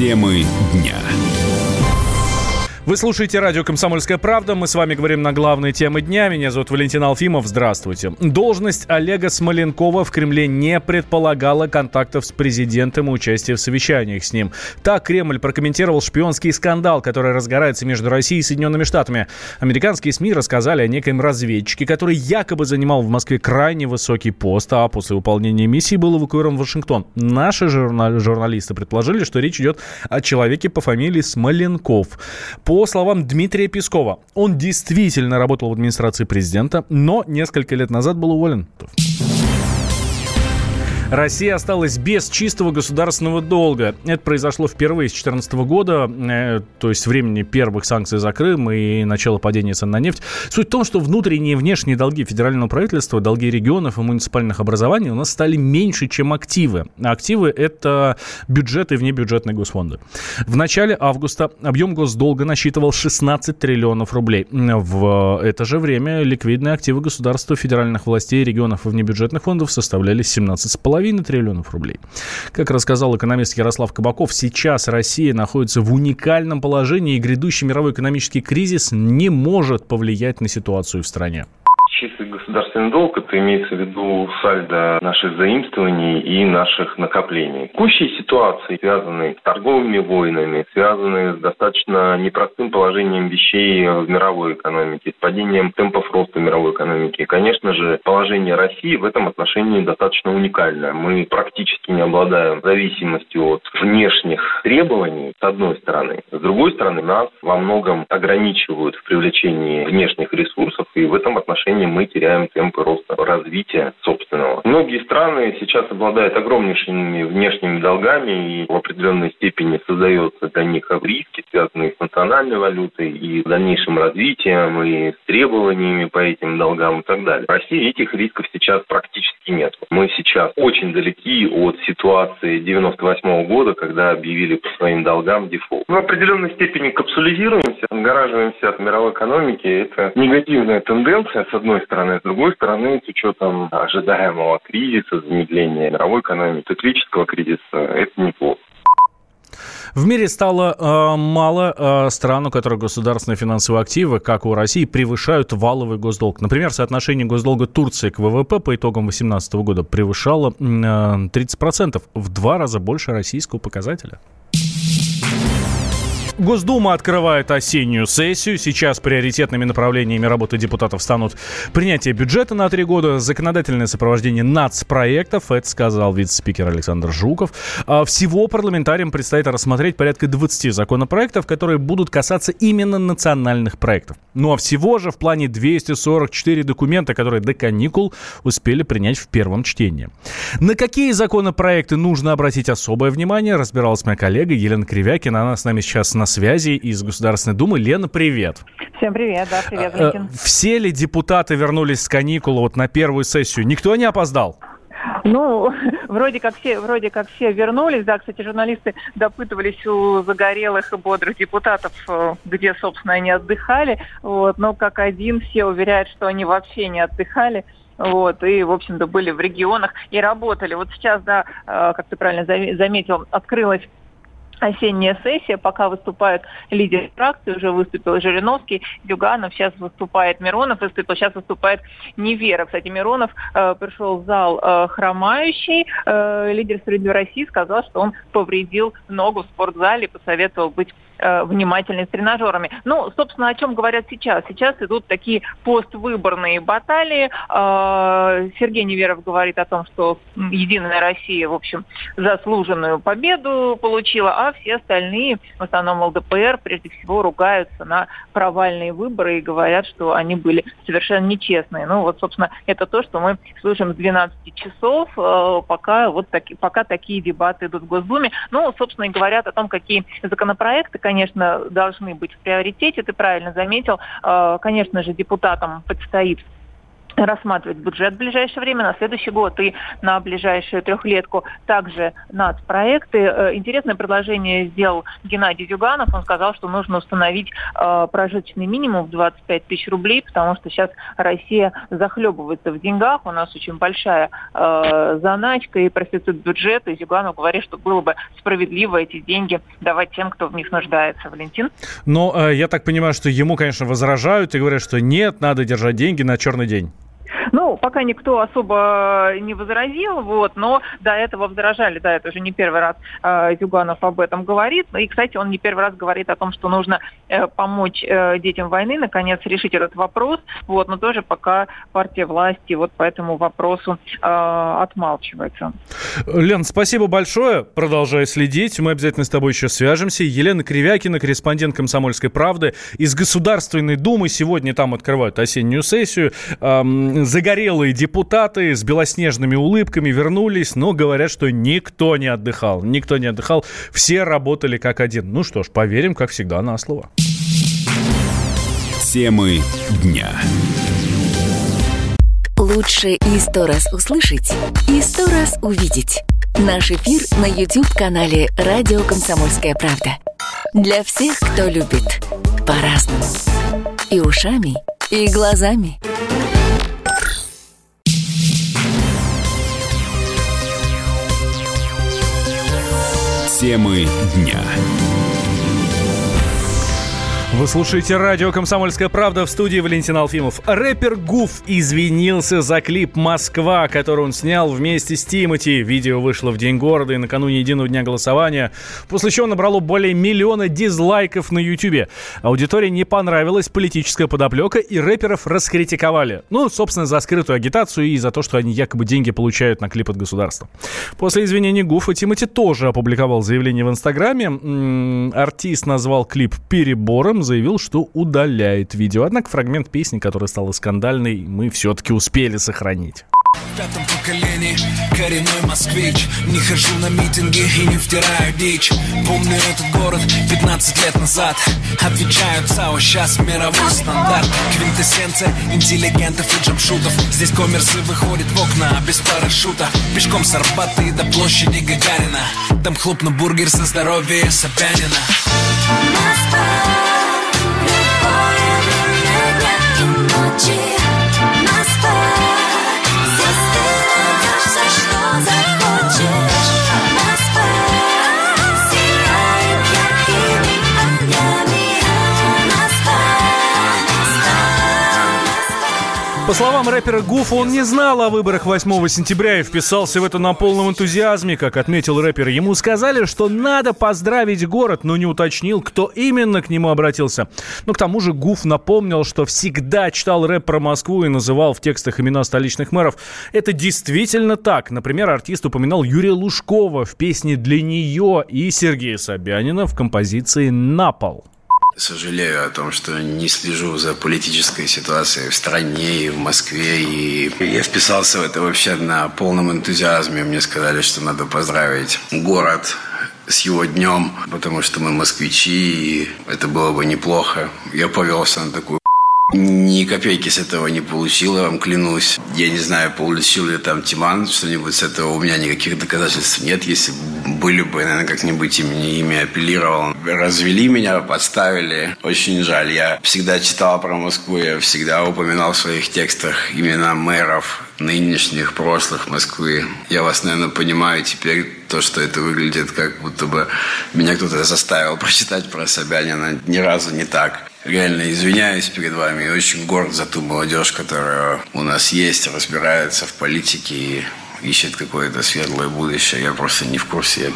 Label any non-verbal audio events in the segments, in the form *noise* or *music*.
Темы дня. Вы слушаете радио «Комсомольская правда». Мы с вами говорим на главные темы дня. Меня зовут Валентин Алфимов. Здравствуйте. Должность Олега Смоленкова в Кремле не предполагала контактов с президентом и участия в совещаниях с ним. Так Кремль прокомментировал шпионский скандал, который разгорается между Россией и Соединенными Штатами. Американские СМИ рассказали о некоем разведчике, который якобы занимал в Москве крайне высокий пост, а после выполнения миссии был эвакуирован в Вашингтон. Наши журналисты предположили, что речь идет о человеке по фамилии Смоленков. По словам Дмитрия Пескова, он действительно работал в администрации президента, но несколько лет назад был уволен. Россия осталась без чистого государственного долга. Это произошло впервые с 2014 года, э, то есть времени первых санкций за Крым и начала падения цен на нефть. Суть в том, что внутренние и внешние долги федерального правительства, долги регионов и муниципальных образований у нас стали меньше, чем активы. А активы – это бюджеты и внебюджетные госфонды. В начале августа объем госдолга насчитывал 16 триллионов рублей. В это же время ликвидные активы государства, федеральных властей, регионов и внебюджетных фондов составляли 17,5 2,5 триллионов рублей. Как рассказал экономист Ярослав Кабаков, сейчас Россия находится в уникальном положении, и грядущий мировой экономический кризис не может повлиять на ситуацию в стране чистый государственный долг, это имеется в виду сальдо наших заимствований и наших накоплений. Текущие ситуации, связанные с торговыми войнами, связанные с достаточно непростым положением вещей в мировой экономике, с падением темпов роста мировой экономики, конечно же, положение России в этом отношении достаточно уникальное. Мы практически не обладаем зависимостью от внешних требований, с одной стороны. С другой стороны, нас во многом ограничивают в привлечении внешних ресурсов, и в этом отношении мы теряем темпы роста развития собственного. Многие страны сейчас обладают огромнейшими внешними долгами и в определенной степени создается для них риски, связанные с национальной валютой и дальнейшим развитием, и с требованиями по этим долгам и так далее. В России этих рисков сейчас практически нет. Мы сейчас очень далеки от ситуации 98 года, когда объявили по своим долгам дефолт. Мы в определенной степени капсулизируемся, отгораживаемся от мировой экономики. Это негативная тенденция, с одной стороны. С другой стороны, с учетом ожидаемого кризиса, замедления мировой экономики, циклического кризиса, это неплохо. В мире стало э, мало э, стран, у которых государственные финансовые активы, как у России, превышают валовый госдолг. Например, соотношение госдолга Турции к ВВП по итогам 2018 года превышало э, 30%, в два раза больше российского показателя. Госдума открывает осеннюю сессию. Сейчас приоритетными направлениями работы депутатов станут принятие бюджета на три года, законодательное сопровождение нацпроектов, это сказал вице-спикер Александр Жуков. А всего парламентариям предстоит рассмотреть порядка 20 законопроектов, которые будут касаться именно национальных проектов. Ну а всего же в плане 244 документа, которые до каникул успели принять в первом чтении. На какие законопроекты нужно обратить особое внимание, разбиралась моя коллега Елена Кривякина. Она с нами сейчас на связи из Государственной Думы. Лена, привет. Всем привет, да, привет, э, Валентин. Все ли депутаты вернулись с каникул вот на первую сессию? Никто не опоздал? Ну, *laughs* вроде как все, вроде как все вернулись, да, кстати, журналисты допытывались у загорелых и бодрых депутатов, э, где, собственно, они отдыхали, вот, но как один все уверяют, что они вообще не отдыхали, вот, и, в общем-то, были в регионах и работали. Вот сейчас, да, э, как ты правильно заметил, открылась осенняя сессия, пока выступают лидеры фракции, уже выступил Жириновский, Дюганов, сейчас выступает Миронов, выступил, сейчас выступает Невера. Кстати, Миронов э, пришел в зал э, хромающий, э, лидер Средней России сказал, что он повредил ногу в спортзале, посоветовал быть э, внимательны с тренажерами. Ну, собственно, о чем говорят сейчас? Сейчас идут такие поствыборные баталии. Э, Сергей Неверов говорит о том, что Единая Россия, в общем, заслуженную победу получила, а все остальные, в основном ЛДПР, прежде всего ругаются на провальные выборы и говорят, что они были совершенно нечестные. Ну, вот, собственно, это то, что мы слышим с 12 часов, э, пока вот таки, пока такие дебаты идут в Госдуме. Ну, собственно, и говорят о том, какие законопроекты, конечно, должны быть в приоритете, ты правильно заметил. Э, конечно же, депутатам предстоит рассматривать бюджет в ближайшее время, на следующий год и на ближайшую трехлетку также нацпроекты. Э, интересное предложение сделал Геннадий Зюганов. Он сказал, что нужно установить э, прожиточный минимум в 25 тысяч рублей, потому что сейчас Россия захлебывается в деньгах. У нас очень большая э, заначка и профицит бюджета. И Зюганов говорит, что было бы справедливо эти деньги давать тем, кто в них нуждается. Валентин? Но э, я так понимаю, что ему, конечно, возражают и говорят, что нет, надо держать деньги на черный день. Ну, пока никто особо не возразил, вот, но до этого возражали, да, это уже не первый раз э, Зюганов об этом говорит. И, кстати, он не первый раз говорит о том, что нужно э, помочь э, детям войны, наконец, решить этот вопрос, вот, но тоже пока партия власти вот по этому вопросу э, отмалчивается. Лен, спасибо большое, продолжай следить, мы обязательно с тобой еще свяжемся. Елена Кривякина, корреспондент «Комсомольской правды» из Государственной Думы, сегодня там открывают осеннюю сессию, эм, загорелые депутаты с белоснежными улыбками вернулись, но говорят, что никто не отдыхал. Никто не отдыхал. Все работали как один. Ну что ж, поверим, как всегда, на слово. Темы дня. Лучше и сто раз услышать, и сто раз увидеть. Наш эфир на YouTube-канале «Радио Комсомольская правда». Для всех, кто любит по-разному. И ушами, и глазами. Темы дня. Вы слушаете радио «Комсомольская правда» в студии Валентин Алфимов. Рэпер Гуф извинился за клип «Москва», который он снял вместе с Тимати. Видео вышло в День города и накануне единого дня голосования, после чего набрало более миллиона дизлайков на Ютубе. Аудитории не понравилась политическая подоплека, и рэперов раскритиковали. Ну, собственно, за скрытую агитацию и за то, что они якобы деньги получают на клип от государства. После извинений Гуфа Тимати тоже опубликовал заявление в Инстаграме. Артист назвал клип «Перебором», заявил, что удаляет видео. Однако фрагмент песни, которая стала скандальной, мы все-таки успели сохранить. В пятом поколении коренной москвич. Не хожу на митинги и не втираю дичь. Помню этот город 15 лет назад. Отвечают ЦАО, сейчас мировой стандарт Квинтэссенция интеллигентов и джамшутов. Здесь коммерсы выходят в окна без парашюта. Пешком с Арбата до площади Гагарина. Там хлопну бургер со здоровья Собянина. Москва watching. По словам рэпера Гуфа, он не знал о выборах 8 сентября и вписался в это на полном энтузиазме. Как отметил рэпер, ему сказали, что надо поздравить город, но не уточнил, кто именно к нему обратился. Но к тому же Гуф напомнил, что всегда читал рэп про Москву и называл в текстах имена столичных мэров. Это действительно так. Например, артист упоминал Юрия Лужкова в песне «Для нее» и Сергея Собянина в композиции «Напол». Сожалею о том, что не слежу за политической ситуацией в стране и в Москве. И я вписался в это вообще на полном энтузиазме. Мне сказали, что надо поздравить город с его днем, потому что мы москвичи, и это было бы неплохо. Я повелся на такую ни копейки с этого не получил, я вам клянусь. Я не знаю, получил ли там Тиман что-нибудь с этого. У меня никаких доказательств нет. Если были бы, наверное, как-нибудь ими, ими апеллировал. Развели меня, подставили. Очень жаль. Я всегда читал про Москву, я всегда упоминал в своих текстах имена мэров, нынешних, прошлых Москвы. Я вас, наверное, понимаю теперь, то, что это выглядит, как будто бы меня кто-то заставил *laughs* прочитать про Собянина. Ни разу не так реально извиняюсь перед вами и очень горд за ту молодежь, которая у нас есть, разбирается в политике и ищет какое-то светлое будущее. Я просто не в курсе.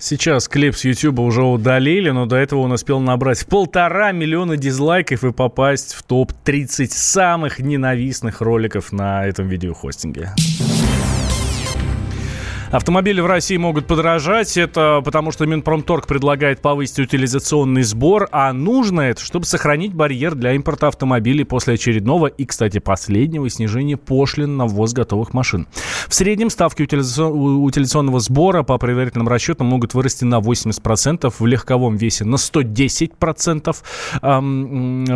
Сейчас клип с YouTube уже удалили, но до этого он успел набрать полтора миллиона дизлайков и попасть в топ-30 самых ненавистных роликов на этом видеохостинге. Автомобили в России могут подорожать. Это потому, что Минпромторг предлагает повысить утилизационный сбор, а нужно это, чтобы сохранить барьер для импорта автомобилей после очередного и, кстати, последнего снижения пошлин на ввоз готовых машин. В среднем ставки утилизационного сбора по предварительным расчетам могут вырасти на 80%, в легковом весе на 110%.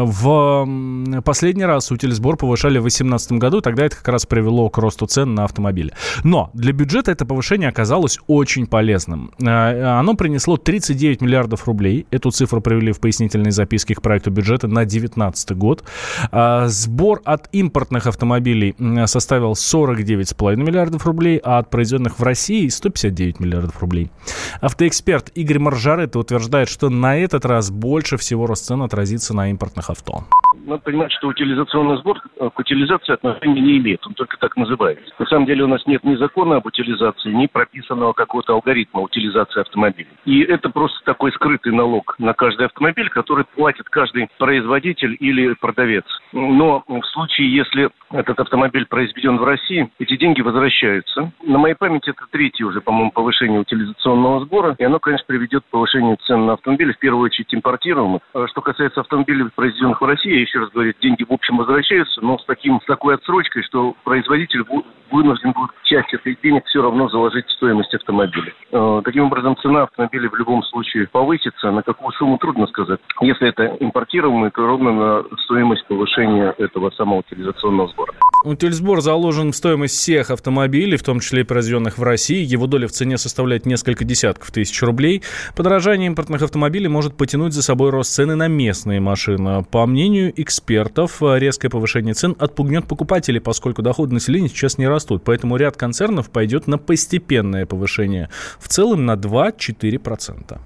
В последний раз утилизбор повышали в 2018 году, тогда это как раз привело к росту цен на автомобили. Но для бюджета это повышение повышение оказалось очень полезным. Э, оно принесло 39 миллиардов рублей. Эту цифру привели в пояснительной записке к проекту бюджета на 2019 год. Э, сбор от импортных автомобилей составил 49,5 миллиардов рублей, а от произведенных в России 159 миллиардов рублей. Автоэксперт Игорь Маржарет утверждает, что на этот раз больше всего рост цен отразится на импортных авто надо понимать, что утилизационный сбор э, к утилизации отношения не имеет. Он только так называется. На самом деле у нас нет ни закона об утилизации, ни прописанного какого-то алгоритма утилизации автомобилей. И это просто такой скрытый налог на каждый автомобиль, который платит каждый производитель или продавец. Но в случае, если этот автомобиль произведен в России, эти деньги возвращаются. На моей памяти это третье уже, по-моему, повышение утилизационного сбора. И оно, конечно, приведет к повышению цен на автомобили, в первую очередь импортируемых. А что касается автомобилей, произведенных в России, еще раз говорю, деньги в общем возвращаются, но с, таким, с такой отсрочкой, что производитель вынужден будет часть этих денег все равно заложить в стоимость автомобиля. Э, таким образом, цена автомобиля в любом случае повысится. На какую сумму трудно сказать. Если это импортируемый, то ровно на стоимость повышения этого самого утилизационного сбора. Утильсбор заложен в стоимость всех автомобилей, в том числе и произведенных в России. Его доля в цене составляет несколько десятков тысяч рублей. Подорожание импортных автомобилей может потянуть за собой рост цены на местные машины. По мнению экспертов, резкое повышение цен отпугнет покупателей, поскольку доходы населения сейчас не растут. Поэтому ряд концернов пойдет на постепенное повышение. В целом на 2-4%.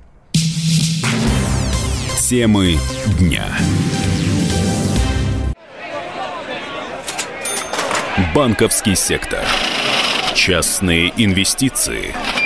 Темы дня. Банковский сектор. Частные инвестиции.